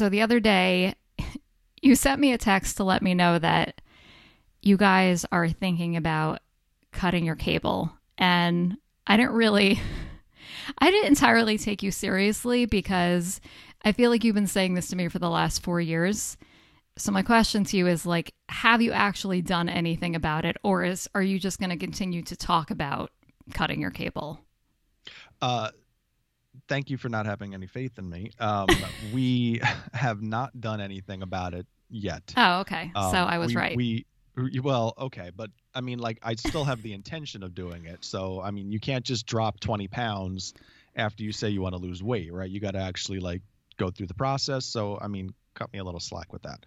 so the other day, you sent me a text to let me know that you guys are thinking about cutting your cable. And I didn't really, I didn't entirely take you seriously because I feel like you've been saying this to me for the last four years. So my question to you is like, have you actually done anything about it, or is are you just going to continue to talk about cutting your cable? Uh, thank you for not having any faith in me. Um, we have not done anything about it yet. Oh, okay. Um, so I was we, right. We well, okay, but I mean, like, I still have the intention of doing it. So I mean, you can't just drop twenty pounds after you say you want to lose weight, right? You got to actually like go through the process. So I mean, cut me a little slack with that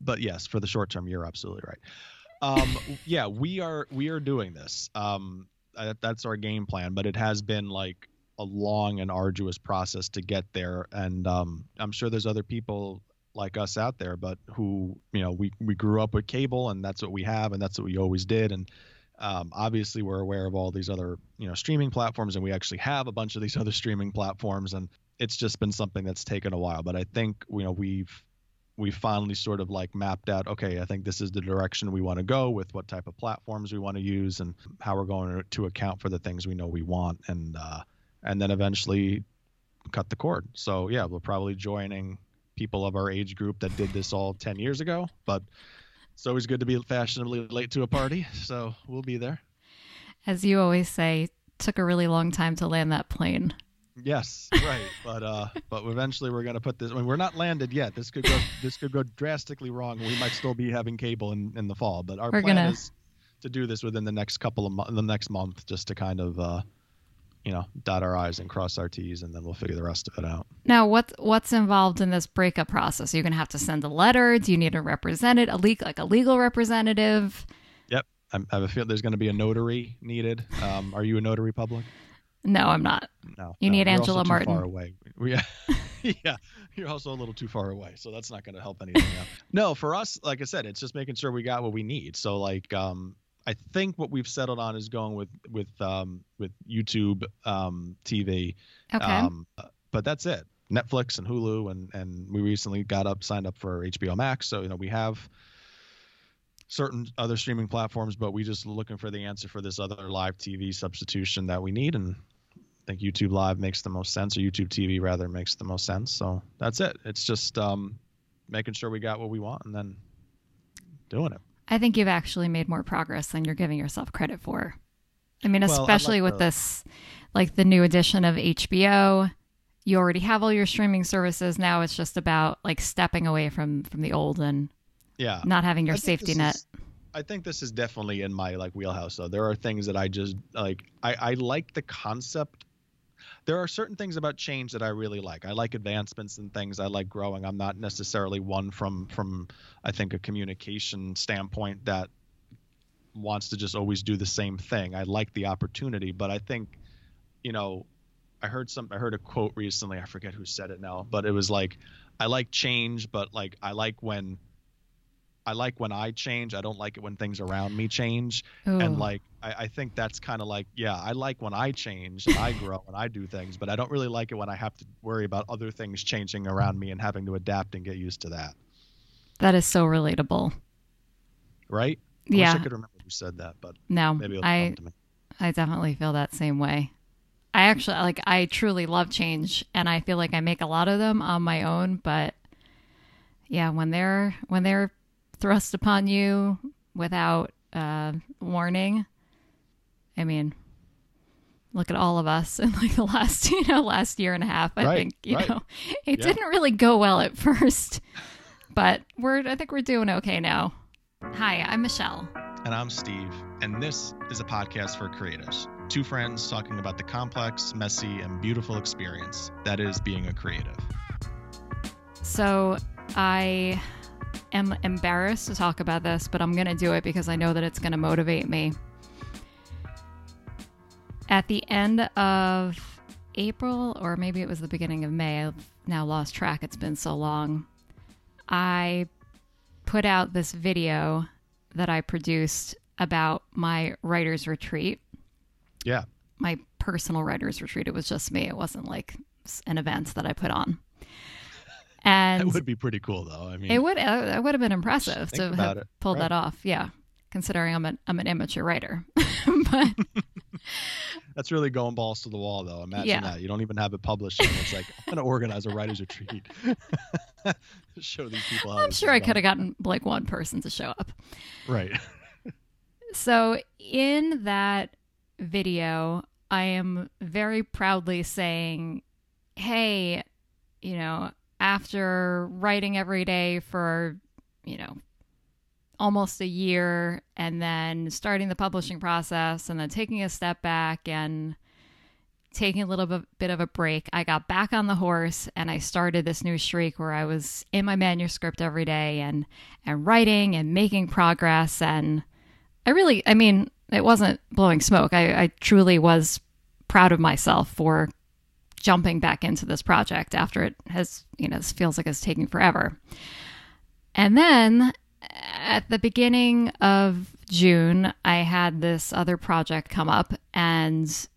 but yes, for the short term, you're absolutely right. Um, yeah, we are we are doing this. Um, that's our game plan, but it has been like a long and arduous process to get there, and um, I'm sure there's other people like us out there, but who you know we we grew up with cable, and that's what we have, and that's what we always did, and um, obviously we're aware of all these other you know streaming platforms, and we actually have a bunch of these other streaming platforms, and it's just been something that's taken a while, but I think you know we've we finally sort of like mapped out okay i think this is the direction we want to go with what type of platforms we want to use and how we're going to account for the things we know we want and uh, and then eventually cut the cord so yeah we're probably joining people of our age group that did this all 10 years ago but it's always good to be fashionably late to a party so we'll be there as you always say took a really long time to land that plane Yes, right. but uh, but eventually we're gonna put this. I mean, we're not landed yet. This could go. this could go drastically wrong. We might still be having cable in, in the fall. But our we're plan gonna... is to do this within the next couple of mo- the next month, just to kind of uh, you know, dot our i's and cross our t's, and then we'll figure the rest of it out. Now, what's what's involved in this breakup process? You're gonna have to send a letter. Do you need a representative, a legal, like a legal representative? Yep, I have a feel there's going to be a notary needed. Um, are you a notary public? No, I'm not. No, you no, need Angela Martin. Far away. We, yeah, you're also a little too far away, so that's not going to help anything out. No, for us, like I said, it's just making sure we got what we need. So like, um, I think what we've settled on is going with with um, with YouTube um, TV. Okay. Um, but that's it. Netflix and Hulu, and and we recently got up signed up for HBO Max. So you know we have certain other streaming platforms, but we just looking for the answer for this other live TV substitution that we need, and I think YouTube Live makes the most sense, or YouTube TV rather makes the most sense. So that's it. It's just um, making sure we got what we want and then doing it. I think you've actually made more progress than you're giving yourself credit for. I mean, especially well, like with this, like the new edition of HBO. You already have all your streaming services. Now it's just about like stepping away from from the old and yeah, not having your safety net. Is, I think this is definitely in my like wheelhouse. Though there are things that I just like. I I like the concept there are certain things about change that I really like. I like advancements and things. I like growing. I'm not necessarily one from from I think a communication standpoint that wants to just always do the same thing. I like the opportunity, but I think you know, I heard some I heard a quote recently. I forget who said it now, but it was like I like change, but like I like when I like when I change. I don't like it when things around me change. Ooh. And like I, I think that's kind of like yeah, I like when I change and I grow and I do things, but I don't really like it when I have to worry about other things changing around me and having to adapt and get used to that. That is so relatable. Right? I yeah. I could remember who said that, but no, maybe I I definitely feel that same way. I actually like I truly love change and I feel like I make a lot of them on my own, but yeah, when they're when they're thrust upon you without uh, warning. I mean, look at all of us in like the last, you know, last year and a half. I right, think, you right. know, it yeah. didn't really go well at first, but we're, I think we're doing okay now. Hi, I'm Michelle. And I'm Steve. And this is a podcast for creatives. Two friends talking about the complex, messy, and beautiful experience that is being a creative. So I am embarrassed to talk about this, but I'm going to do it because I know that it's going to motivate me. At the end of April, or maybe it was the beginning of May, I've now lost track, it's been so long. I put out this video that I produced about my writer's retreat. Yeah. My personal writer's retreat. It was just me, it wasn't like an event that I put on. And that would be pretty cool, though. I mean, it would uh, it would have been impressive to have it, pulled right? that off. Yeah, considering I'm an I'm an amateur writer, but that's really going balls to the wall, though. Imagine Yeah. that. You don't even have it published. And it's like, I'm going to organize a writer's retreat. Show these people how I'm sure I could have gotten like one person to show up. Right. So in that video, I am very proudly saying, "Hey, you know, after writing every day for, you know, almost a year and then starting the publishing process and then taking a step back and taking a little bit, of a break, I got back on the horse and I started this new streak where I was in my manuscript every day and and writing and making progress and I really, I mean, it wasn't blowing smoke. I, I truly was proud of myself for jumping back into this project after it has, you know, this feels like it's taking forever. And then at the beginning of June, I had this other project come up, and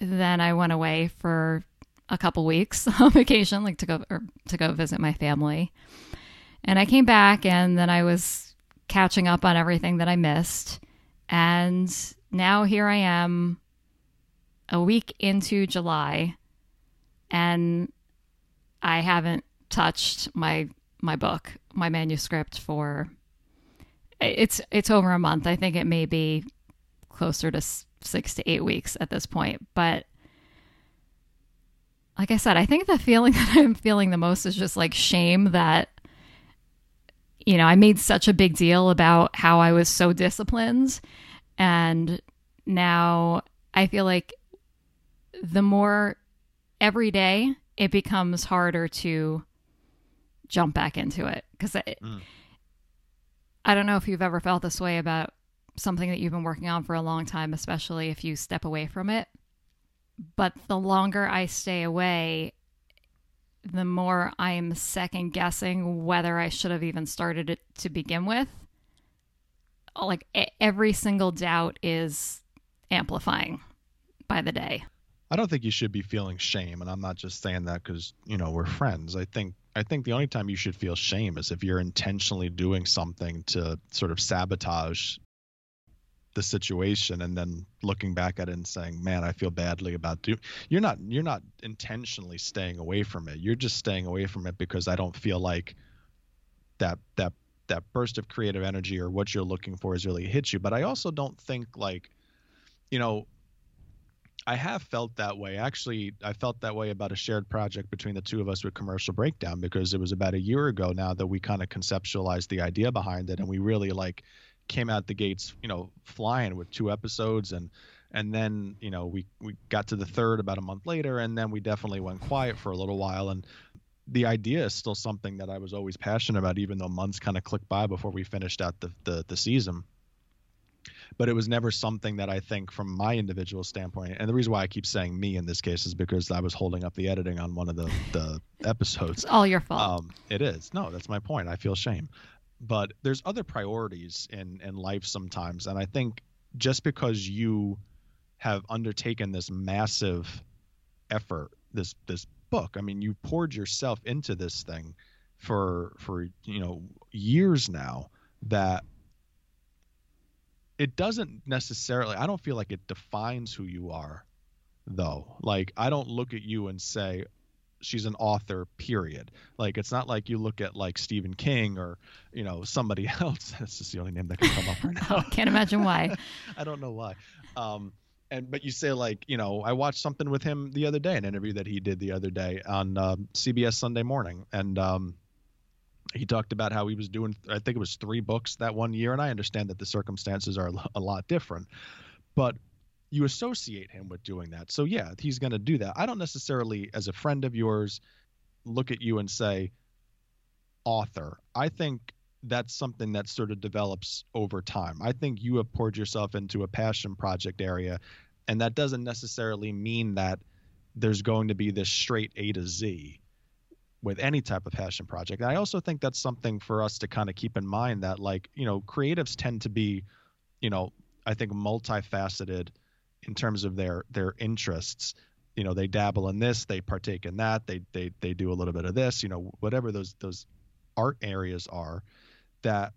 then I went away for a couple weeks on vacation, like to go to go visit my family. And I came back, and then I was catching up on everything that I missed. And now here I am a week into July and I haven't touched my my book, my manuscript for it's it's over a month. I think it may be closer to 6 to 8 weeks at this point, but like I said, I think the feeling that I'm feeling the most is just like shame that you know, I made such a big deal about how I was so disciplined. And now I feel like the more every day it becomes harder to jump back into it. Because I, Mm. I don't know if you've ever felt this way about something that you've been working on for a long time, especially if you step away from it. But the longer I stay away, the more I'm second guessing whether I should have even started it to begin with. Like every single doubt is amplifying by the day. I don't think you should be feeling shame, and I'm not just saying that because you know we're friends. I think I think the only time you should feel shame is if you're intentionally doing something to sort of sabotage the situation, and then looking back at it and saying, "Man, I feel badly about do." You're not you're not intentionally staying away from it. You're just staying away from it because I don't feel like that that that burst of creative energy or what you're looking for has really hit you. But I also don't think like, you know, I have felt that way. Actually, I felt that way about a shared project between the two of us with Commercial Breakdown because it was about a year ago now that we kind of conceptualized the idea behind it and we really like came out the gates, you know, flying with two episodes and and then, you know, we we got to the third about a month later and then we definitely went quiet for a little while and the idea is still something that I was always passionate about even though months kind of clicked by before we finished out the the, the season but it was never something that I think from my individual standpoint. And the reason why I keep saying me in this case is because I was holding up the editing on one of the the episodes. It's all your fault. Um, it is. No, that's my point. I feel shame. But there's other priorities in in life sometimes, and I think just because you have undertaken this massive effort, this this book, I mean, you poured yourself into this thing for for you know years now that it doesn't necessarily i don't feel like it defines who you are though. Like i don't look at you and say she's an author period. Like it's not like you look at like stephen king or you know somebody else. That's just the only name that can come up right now. Can't imagine why. i don't know why. Um and but you say like you know i watched something with him the other day an interview that he did the other day on um, cbs sunday morning. And um he talked about how he was doing i think it was three books that one year and i understand that the circumstances are a lot different but you associate him with doing that. So yeah he's going to do that. I don't necessarily as a friend of yours look at you and say author. I think that's something that sort of develops over time. I think you have poured yourself into a passion project area and that doesn't necessarily mean that there's going to be this straight a to z with any type of passion project. And I also think that's something for us to kind of keep in mind that like, you know, creatives tend to be, you know, I think multifaceted in terms of their their interests. you know they dabble in this they partake in that they they they do a little bit of this you know whatever those those art areas are that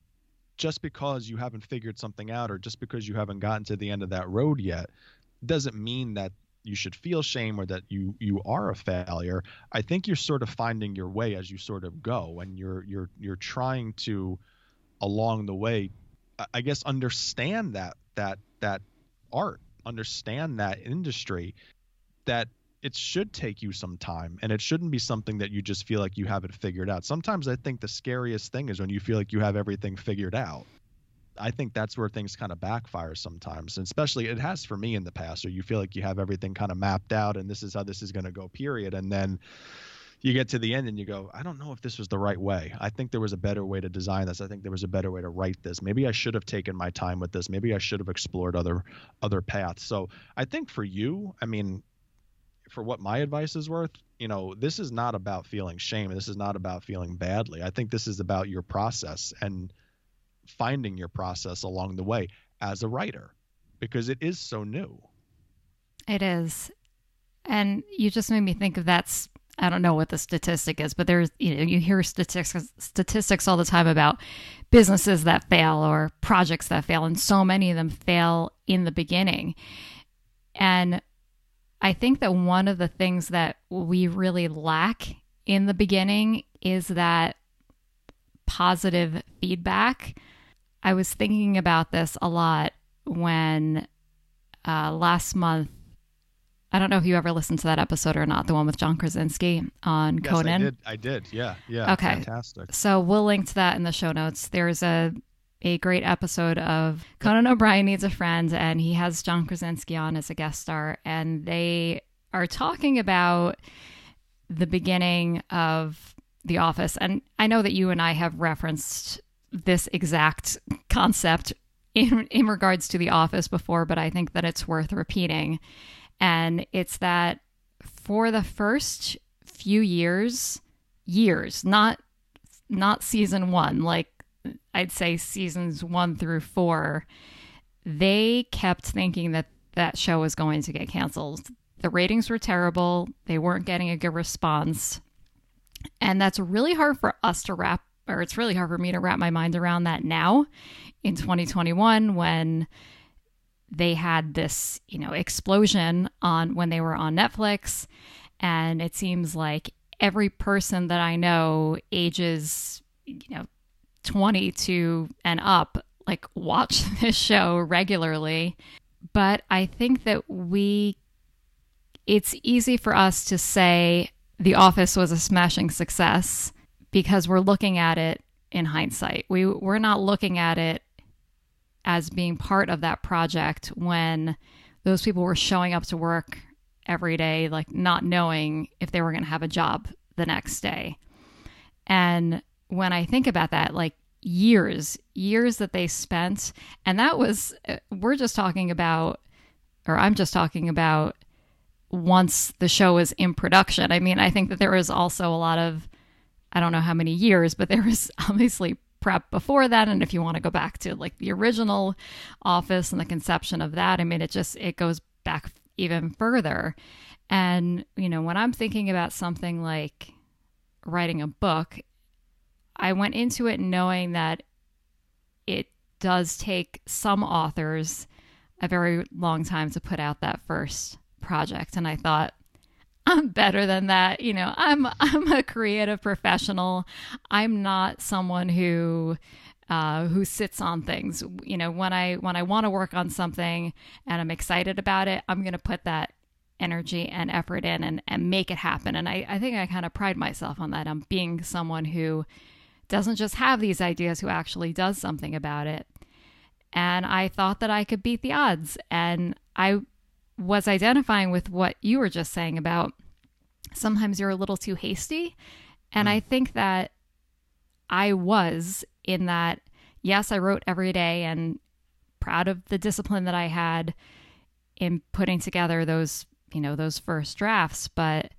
just because you haven't figured something out or just because you haven't gotten to the end of that road yet doesn't mean that you should feel shame or that you you are a failure i think you're sort of finding your way as you sort of go and you're you're you're trying to along the way i guess understand that that that art understand that industry that it should take you some time and it shouldn't be something that you just feel like you have it figured out. Sometimes I think the scariest thing is when you feel like you have everything figured out. I think that's where things kind of backfire sometimes, and especially it has for me in the past, or you feel like you have everything kind of mapped out and this is how this is going to go, period. And then you get to the end and you go, I don't know if this was the right way. I think there was a better way to design this. I think there was a better way to write this. Maybe I should have taken my time with this. Maybe I should have explored other other paths. So I think for you, I mean, for what my advice is worth, you know, this is not about feeling shame. This is not about feeling badly. I think this is about your process and finding your process along the way as a writer because it is so new. It is. And you just made me think of that's I don't know what the statistic is, but there's you know you hear statistics statistics all the time about businesses that fail or projects that fail and so many of them fail in the beginning. And I think that one of the things that we really lack in the beginning is that positive feedback. I was thinking about this a lot when uh, last month. I don't know if you ever listened to that episode or not, the one with John Krasinski on yes, Conan. I did. I did. Yeah. Yeah. Okay. Fantastic. So we'll link to that in the show notes. There's a a great episode of Conan O'Brien Needs a Friend, and he has John Krasinski on as a guest star, and they are talking about the beginning of The Office. And I know that you and I have referenced this exact concept in, in regards to The Office before, but I think that it's worth repeating. And it's that for the first few years, years, not not season one, like I'd say seasons one through four, they kept thinking that that show was going to get canceled. The ratings were terrible. They weren't getting a good response. And that's really hard for us to wrap, or it's really hard for me to wrap my mind around that now in 2021 when they had this, you know, explosion on when they were on Netflix. And it seems like every person that I know ages, you know, 22 and up like watch this show regularly but i think that we it's easy for us to say the office was a smashing success because we're looking at it in hindsight we we're not looking at it as being part of that project when those people were showing up to work every day like not knowing if they were going to have a job the next day and when I think about that, like years, years that they spent, and that was, uh, we're just talking about, or I'm just talking about once the show was in production. I mean, I think that there was also a lot of, I don't know how many years, but there was obviously prep before that. And if you want to go back to like the original office and the conception of that i mean it just it goes back even further. And you know when i'm thinking about something like writing a book I went into it knowing that it does take some authors a very long time to put out that first project. And I thought I'm better than that. You know, I'm I'm a creative professional. I'm not someone who uh, who sits on things. You know, when I when I want to work on something and I'm excited about it, I'm going to put that energy and effort in and, and make it happen. And I, I think I kind of pride myself on that. I'm being someone who doesn't just have these ideas, who actually does something about it. And I thought that I could beat the odds. And I was identifying with what you were just saying about sometimes you're a little too hasty. And mm. I think that I was in that, yes, I wrote every day and proud of the discipline that I had in putting together those, you know, those first drafts. But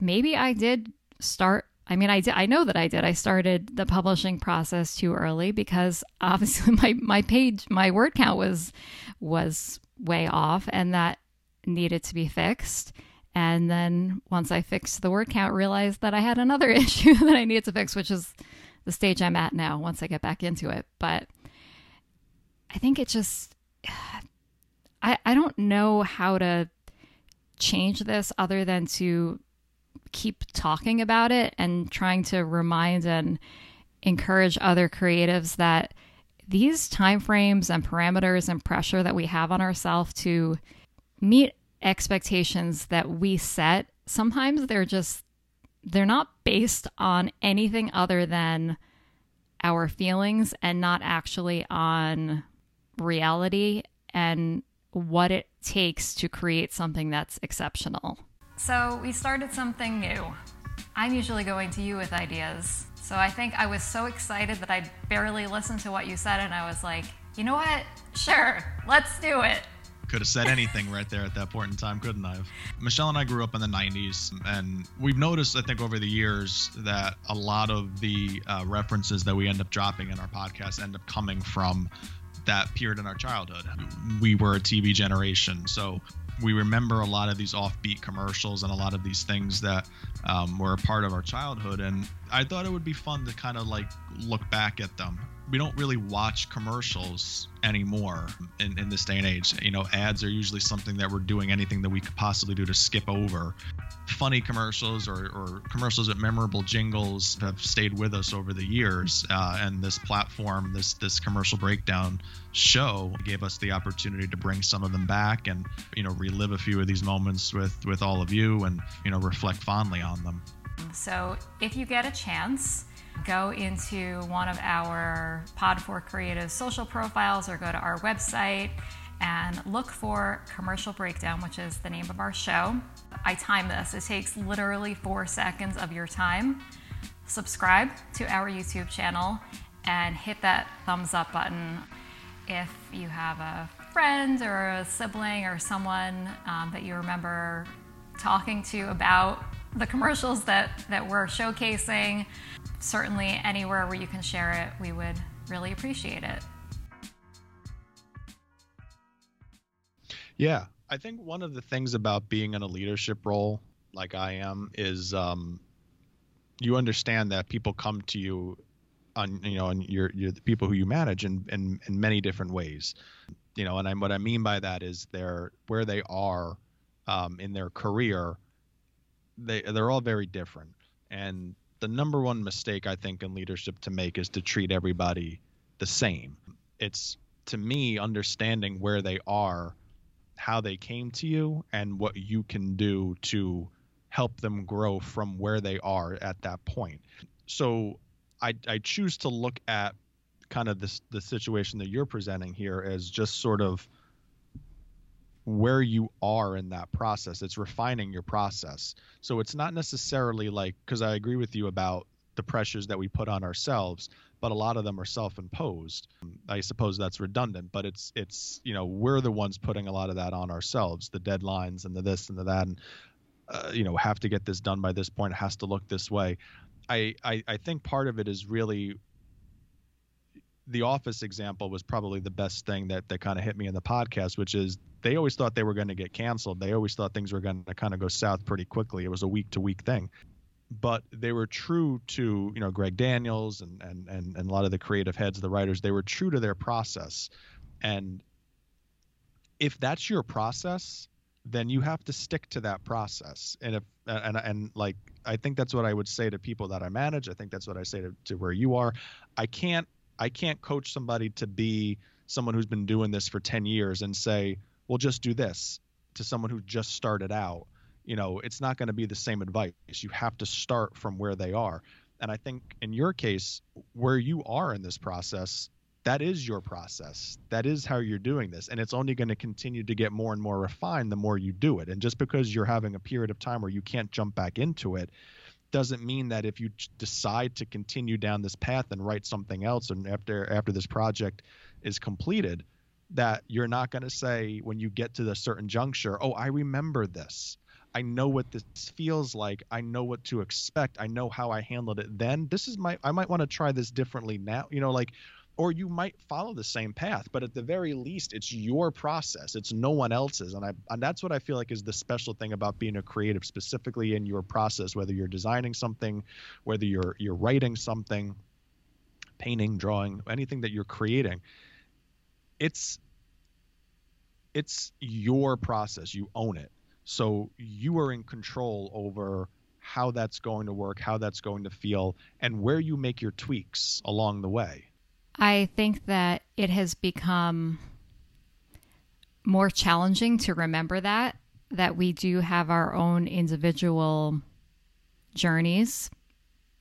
maybe I did start I mean, I did. I know that I did. I started the publishing process too early because obviously my my page, my word count was was way off, and that needed to be fixed. And then once I fixed the word count, realized that I had another issue that I needed to fix, which is the stage I'm at now once I get back into it. But I think it just, I, I don't know how to change this other than to keep talking about it and trying to remind and encourage other creatives that these timeframes and parameters and pressure that we have on ourselves to meet expectations that we set sometimes they're just they're not based on anything other than our feelings and not actually on reality and what it takes to create something that's exceptional. So, we started something new. I'm usually going to you with ideas. So, I think I was so excited that I barely listened to what you said and I was like, you know what? Sure, let's do it. Could have said anything right there at that point in time, couldn't I? Michelle and I grew up in the 90s, and we've noticed, I think, over the years that a lot of the uh, references that we end up dropping in our podcast end up coming from that period in our childhood. We were a TV generation, so we remember a lot of these offbeat commercials and a lot of these things that um, were a part of our childhood. And I thought it would be fun to kind of like look back at them we don't really watch commercials anymore in, in this day and age. You know, ads are usually something that we're doing anything that we could possibly do to skip over. Funny commercials or, or commercials with memorable jingles have stayed with us over the years. Uh, and this platform, this this commercial breakdown show, gave us the opportunity to bring some of them back and you know relive a few of these moments with with all of you and you know reflect fondly on them. So if you get a chance go into one of our Pod4 Creative social profiles or go to our website and look for Commercial Breakdown, which is the name of our show. I time this, it takes literally four seconds of your time. Subscribe to our YouTube channel and hit that thumbs up button if you have a friend or a sibling or someone um, that you remember talking to about the commercials that, that we're showcasing. Certainly, anywhere where you can share it, we would really appreciate it. Yeah, I think one of the things about being in a leadership role like I am is um, you understand that people come to you on you know and you're you're the people who you manage in, in in many different ways you know and I, what i mean by that is they're where they are um, in their career they they're all very different. And the number one mistake i think in leadership to make is to treat everybody the same. It's to me understanding where they are how they came to you and what you can do to help them grow from where they are at that point. So i i choose to look at kind of this the situation that you're presenting here as just sort of where you are in that process. It's refining your process. So it's not necessarily like, because I agree with you about the pressures that we put on ourselves, but a lot of them are self-imposed. I suppose that's redundant, but it's it's you know we're the ones putting a lot of that on ourselves, the deadlines and the this and the that, and uh, you know have to get this done by this point. It has to look this way. I, I I think part of it is really the office example was probably the best thing that that kind of hit me in the podcast, which is they always thought they were going to get canceled. They always thought things were going to kind of go south pretty quickly. It was a week to week thing. But they were true to, you know, Greg Daniels and, and, and, and a lot of the creative heads, the writers, they were true to their process. And if that's your process, then you have to stick to that process. And if, and, and like, I think that's what I would say to people that I manage. I think that's what I say to, to where you are. I can't, I can't coach somebody to be someone who's been doing this for 10 years and say, well, just do this to someone who just started out. You know, it's not going to be the same advice. You have to start from where they are. And I think in your case, where you are in this process, that is your process. That is how you're doing this. And it's only going to continue to get more and more refined the more you do it. And just because you're having a period of time where you can't jump back into it doesn't mean that if you decide to continue down this path and write something else and after after this project is completed, that you're not going to say when you get to a certain juncture, oh, I remember this. I know what this feels like. I know what to expect. I know how I handled it then. This is my I might want to try this differently now. You know, like or you might follow the same path but at the very least it's your process it's no one else's and i and that's what i feel like is the special thing about being a creative specifically in your process whether you're designing something whether you're you're writing something painting drawing anything that you're creating it's it's your process. You own it. So you are in control over how that's going to work how that's going to feel and where you make your tweaks along the way. I think that it has become more challenging to remember that that we do have our own individual journeys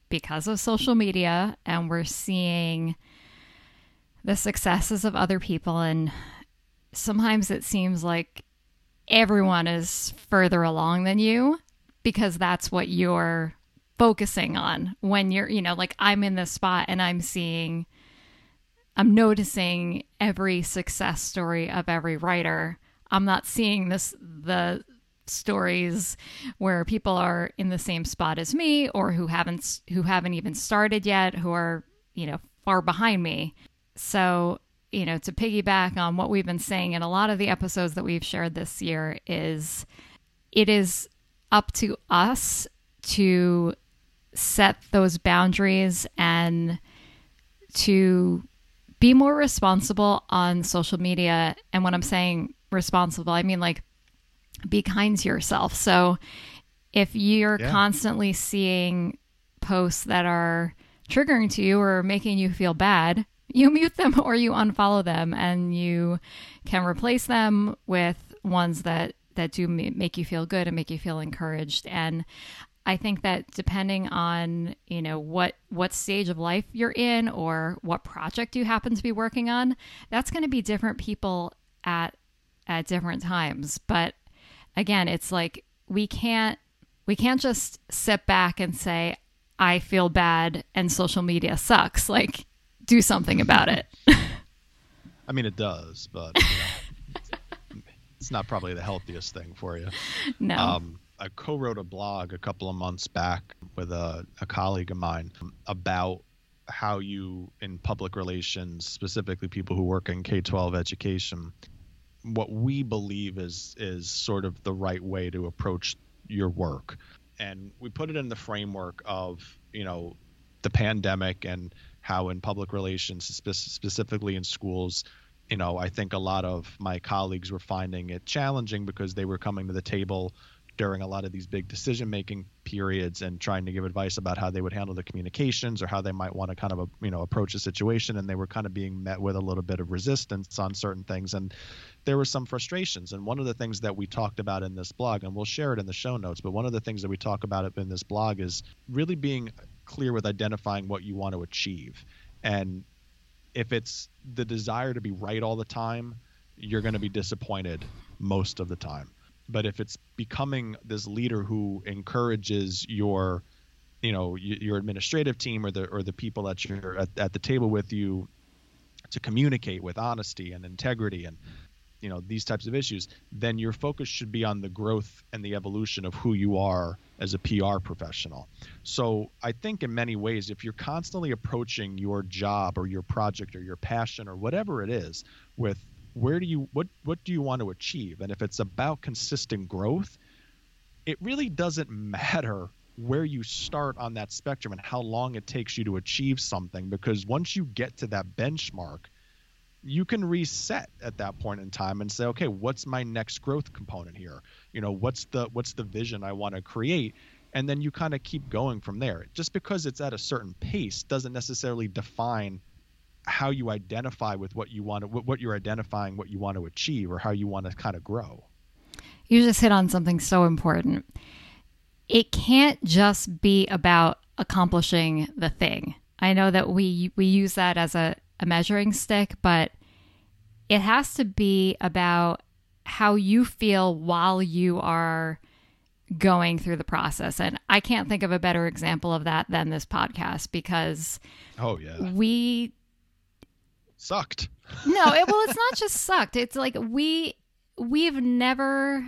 because of social media and we're seeing the successes of other people and sometimes it seems like everyone is further along than you because that's what you're focusing on when you're you know like I'm in this spot and I'm seeing I'm noticing every success story of every writer. I'm not seeing this the stories where people are in the same spot as me or who haven't who haven't even started yet, who are, you know, far behind me. So, you know, to piggyback on what we've been saying in a lot of the episodes that we've shared this year is it is up to us to set those boundaries and to be more responsible on social media. And when I'm saying responsible, I mean like be kind to yourself. So if you're yeah. constantly seeing posts that are triggering to you or making you feel bad, you mute them or you unfollow them and you can replace them with ones that that do make you feel good and make you feel encouraged and I think that depending on, you know, what what stage of life you're in or what project you happen to be working on, that's going to be different people at at different times. But again, it's like we can't we can't just sit back and say I feel bad and social media sucks. Like do something about it. I mean it does, but you know, it's not probably the healthiest thing for you. No. Um, I co-wrote a blog a couple of months back with a, a colleague of mine about how you in public relations specifically people who work in k-12 education what we believe is is sort of the right way to approach your work and we put it in the framework of you know the pandemic and how in public relations spe- specifically in schools you know i think a lot of my colleagues were finding it challenging because they were coming to the table during a lot of these big decision making periods and trying to give advice about how they would handle the communications or how they might want to kind of you know approach a situation and they were kind of being met with a little bit of resistance on certain things and there were some frustrations. And one of the things that we talked about in this blog and we'll share it in the show notes but one of the things that we talk about in this blog is really being clear with identifying what you want to achieve. And if it's the desire to be right all the time you're going to be disappointed most of the time. But if it's becoming this leader who encourages your you know your administrative team or the or the people that you're at, at the table with you to communicate with honesty and integrity and you know these types of issues then your focus should be on the growth and the evolution of who you are as a PR professional. So I think in many ways if you're constantly approaching your job or your project or your passion or whatever it is with where do you what what do you want to achieve and if it's about consistent growth it really doesn't matter where you start on that spectrum and how long it takes you to achieve something because once you get to that benchmark you can reset at that point in time and say okay what's my next growth component here? You know what's the what's the vision i want to create? And then you kind of keep going from there. Just because it's at a certain pace doesn't necessarily define how you identify with what you want to what you're identifying what you want to achieve or how you want to kind of grow. You just hit on something so important. It can't just be about accomplishing the thing. I know that we we use that as a, a measuring stick but it has to be about how you feel while you are going through the process and i can't think of a better example of that than this podcast because oh yeah we sucked. no, it, well, it's not just sucked. It's like we we've never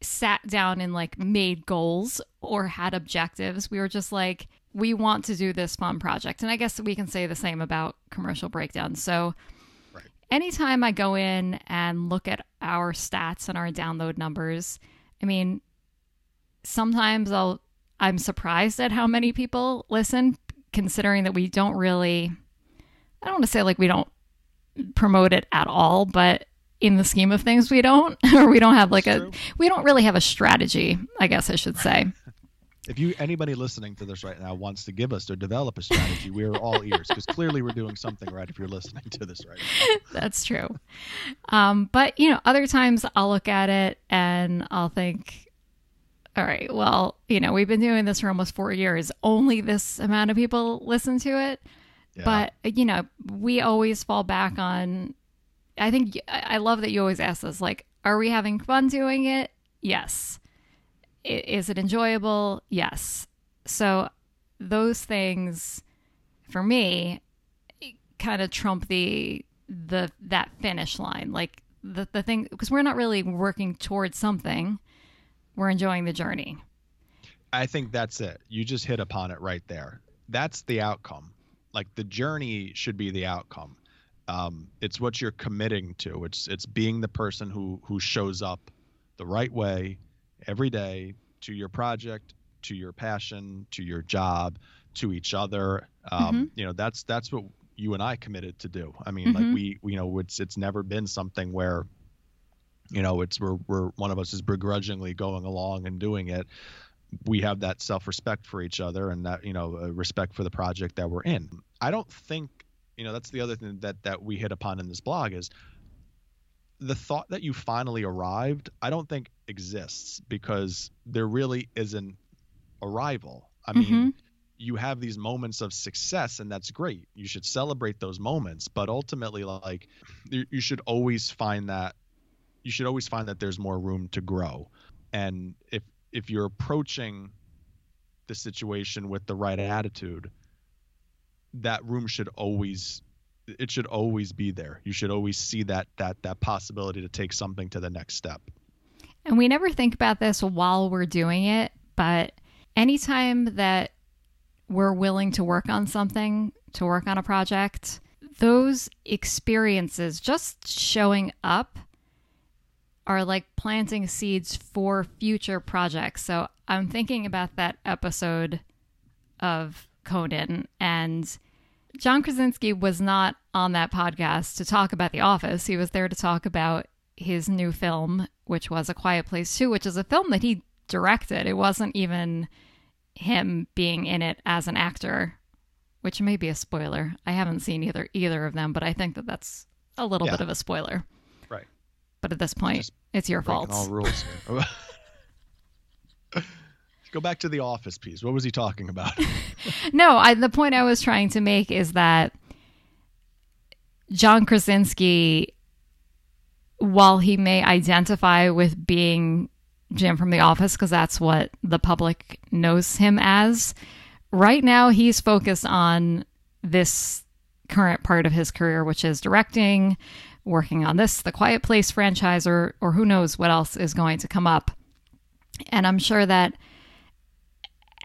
sat down and like made goals or had objectives. We were just like we want to do this fun project. And I guess we can say the same about commercial breakdown. So Right. anytime I go in and look at our stats and our download numbers, I mean, sometimes I'll I'm surprised at how many people listen, considering that we don't really I don't want to say like we don't promote it at all, but in the scheme of things we don't or we don't have like That's a true. we don't really have a strategy, I guess I should say. If you anybody listening to this right now wants to give us or develop a strategy, we are all ears because clearly we're doing something right. If you're listening to this right now, That's true. Um, but you know, other times I'll look at it and I'll think, all right, well, you know, we've been doing this for almost four years. Only this amount of people listen to it. yeah. But you know, we always fall back on. I think I I love that you always ask us, like, are we having fun doing it? Yes. Is it enjoyable? Yes. So those things, for me, kind of trump the the that finish line. Like the the thing because we're not really working towards something. We're enjoying the journey. I think that's it. You just hit upon it right there. That's the outcome. Like the journey should be the outcome. Um, it's what you're committing to. It's it's being the person who who shows up the right way every day to your project, to your passion, to your job, to each other. Um, You know, that's that's what you and I committed to do. I mean, Mhm. like we, we you know, it's it's never been something where you know it's we're, we're one of us is begrudgingly going along and doing it we have that self-respect for each other and that you know uh, respect for the project that we're in i don't think you know that's the other thing that that we hit upon in this blog is the thought that you finally arrived i don't think exists because there really isn't arrival i mean Mhm. you have these moments of success and that's great. You should celebrate those moments but ultimately like you should always find that you should always find that there's more room to grow. And if if you're approaching the situation with the right attitude that room should always it should always be there you should always see that that that possibility to take something to the next step And we never think about this while we're doing it, but anytime that we're willing to work on something, to work on a project, those experiences just showing up are like planting seeds for future projects. So I'm thinking about that episode of Conan and John Krasinski was not on that podcast to talk about The Office. He was there to talk about his new film, which was A Quiet Place 2, which is a film that he directed. It wasn't even him being in it as an actor, which may be a spoiler. I haven't seen either either of them, but I think that that's a little Yeah. bit of a spoiler. Right. But at this point, it's your fault. all rules. Go back to the office piece. What was he talking about? No, I, the point I was trying to make is that John Krasinski, while he may identify with being Jim from The Office, because that's what the public knows him as, right now he's focused on this current part of his career, which is directing, working on this, the Quiet Place franchise, or, or who knows what else is going to come up. And I'm sure that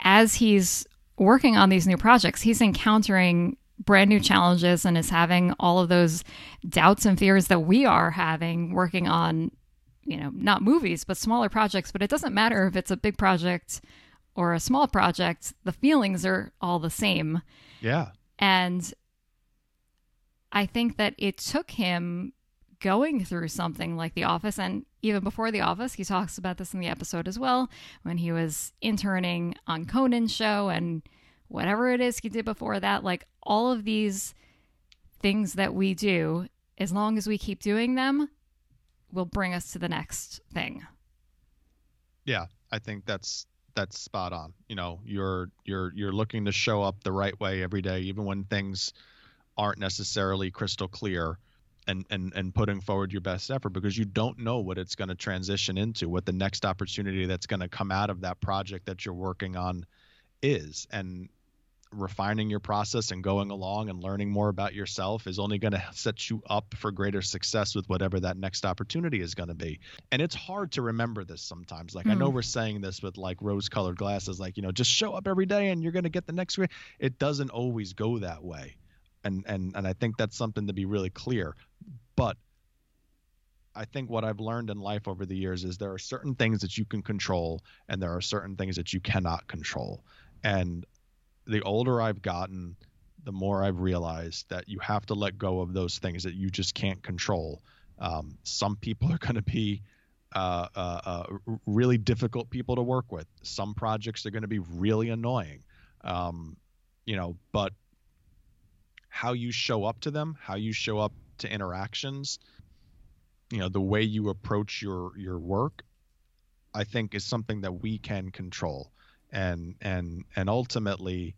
as he's working on these new projects, he's encountering brand new challenges and is having all of those doubts and fears that we are having working on, you know, not movies, but smaller projects. But it doesn't matter if it's a big project or a small project, the feelings are all the same. yeah. And I think that it took him going through something like The Office, and even before The Office, he talks about this in the episode as well, when he was interning on Conan's show and whatever it is he did before that. Like all of these things that we do, as long as we keep doing them, will bring us to the next thing. Yeah, I think that's that's spot on. You know, you're you're you're looking to show up the right way every day, even when things aren't necessarily crystal clear, and and and putting forward your best effort because you don't know what it's going to transition into, what the next opportunity that's going to come out of that project that you're working on is. And refining your process and going along and learning more about yourself is only going to set you up for greater success with whatever that next opportunity is going to be. And it's hard to remember this sometimes. Like, mm. I know hmm. we're saying this with like rose colored glasses, like, you know, just show up every day and you're going to get the next. It doesn't always go that way. And, and, and I think that's something to be really clear. But I think what I've learned in life over the years is there are certain things that you can control and there are certain things that you cannot control. And the older I've gotten, the more I've realized that you have to let go of those things that you just can't control. Um, some people are going to be uh, uh, uh, really difficult people to work with. Some projects are going to be really annoying. Um, you know, but how you show up to them, how you show up to interactions, you know, the way you approach your your work, I think is something that we can control. And and and ultimately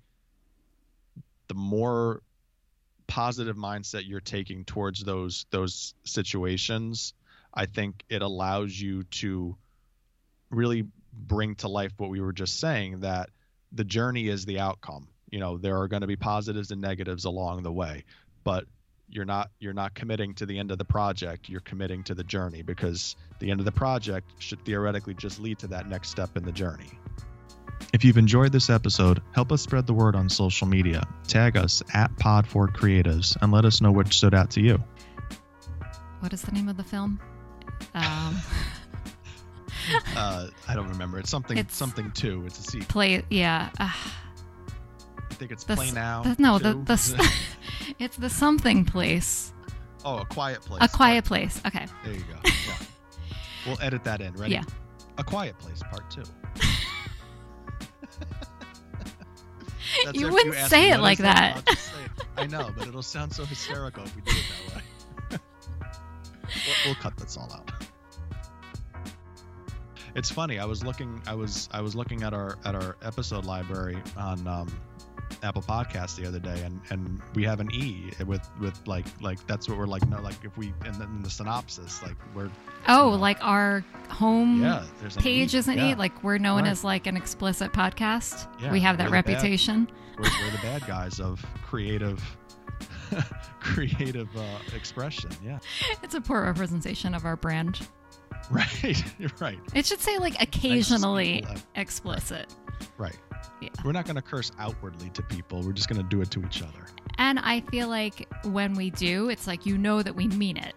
the more positive mindset you're taking towards those those situations i think it allows you to really bring to life what we were just saying that the journey is the outcome. You know there are going to be positives and negatives along the way but you're not you're not committing to the end of the project you're committing to the journey because the end of the project should theoretically just lead to that next step in the journey if you've enjoyed this episode, help us spread the word on social media. Tag us at Pod4 Creatives and let us know what stood out to you. What is the name of the film? Um, uh, I don't remember. It's something it's something two. It's a sequel. Play, yeah. Uh, I think it's the, Play Now. No, the, the it's the something place. Oh, a quiet place. A quiet place. Okay. There you go. Yeah. we'll edit that in. Ready? Yeah. A quiet place, part two. you wouldn't you say it like that. Say it. I know, but it'll sound so hysterical if we do it that way. we'll, we'll cut this all out. It's funny. I was looking. I was. I was looking at our at our episode library on um, Apple Podcast the other day, and and we have an E with with like like that's what we're like. No, like if we and then the synopsis, like we're oh, you know, like our home yeah, page e. isn't yeah. E. Like we're known right. as like an explicit podcast. Yeah, we have that reputation. Bad, we're, we're the bad guys of creative creative uh, expression. Yeah, it's a poor representation of our brand. Right, right. It should say like occasionally explicit. Right. Yeah. We're not going to curse outwardly to people. We're just going to do it to each other. And I feel like when we do, it's like you know that we mean it.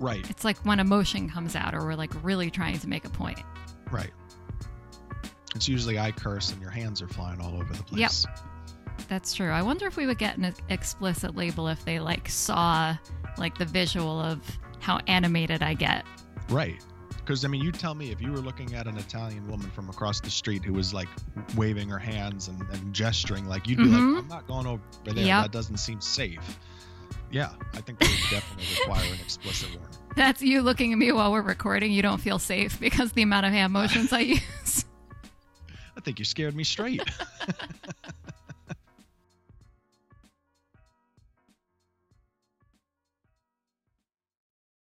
Right. It's like when emotion comes out or we're like really trying to make a point. Right. It's usually I curse and your hands are flying all over the place. Yep. That's true. I wonder if we would get an explicit label if they like saw like the visual of how animated I get. Right. Because I mean, you tell me if you were looking at an Italian woman from across the street who was like waving her hands and, and gesturing, like you'd be mm-hmm. like, "I'm not going over there. Yep. That doesn't seem safe." Yeah, I think that would definitely require an explicit warning. That's you looking at me while we're recording. You don't feel safe because the amount of hand motions I use. I think you scared me straight.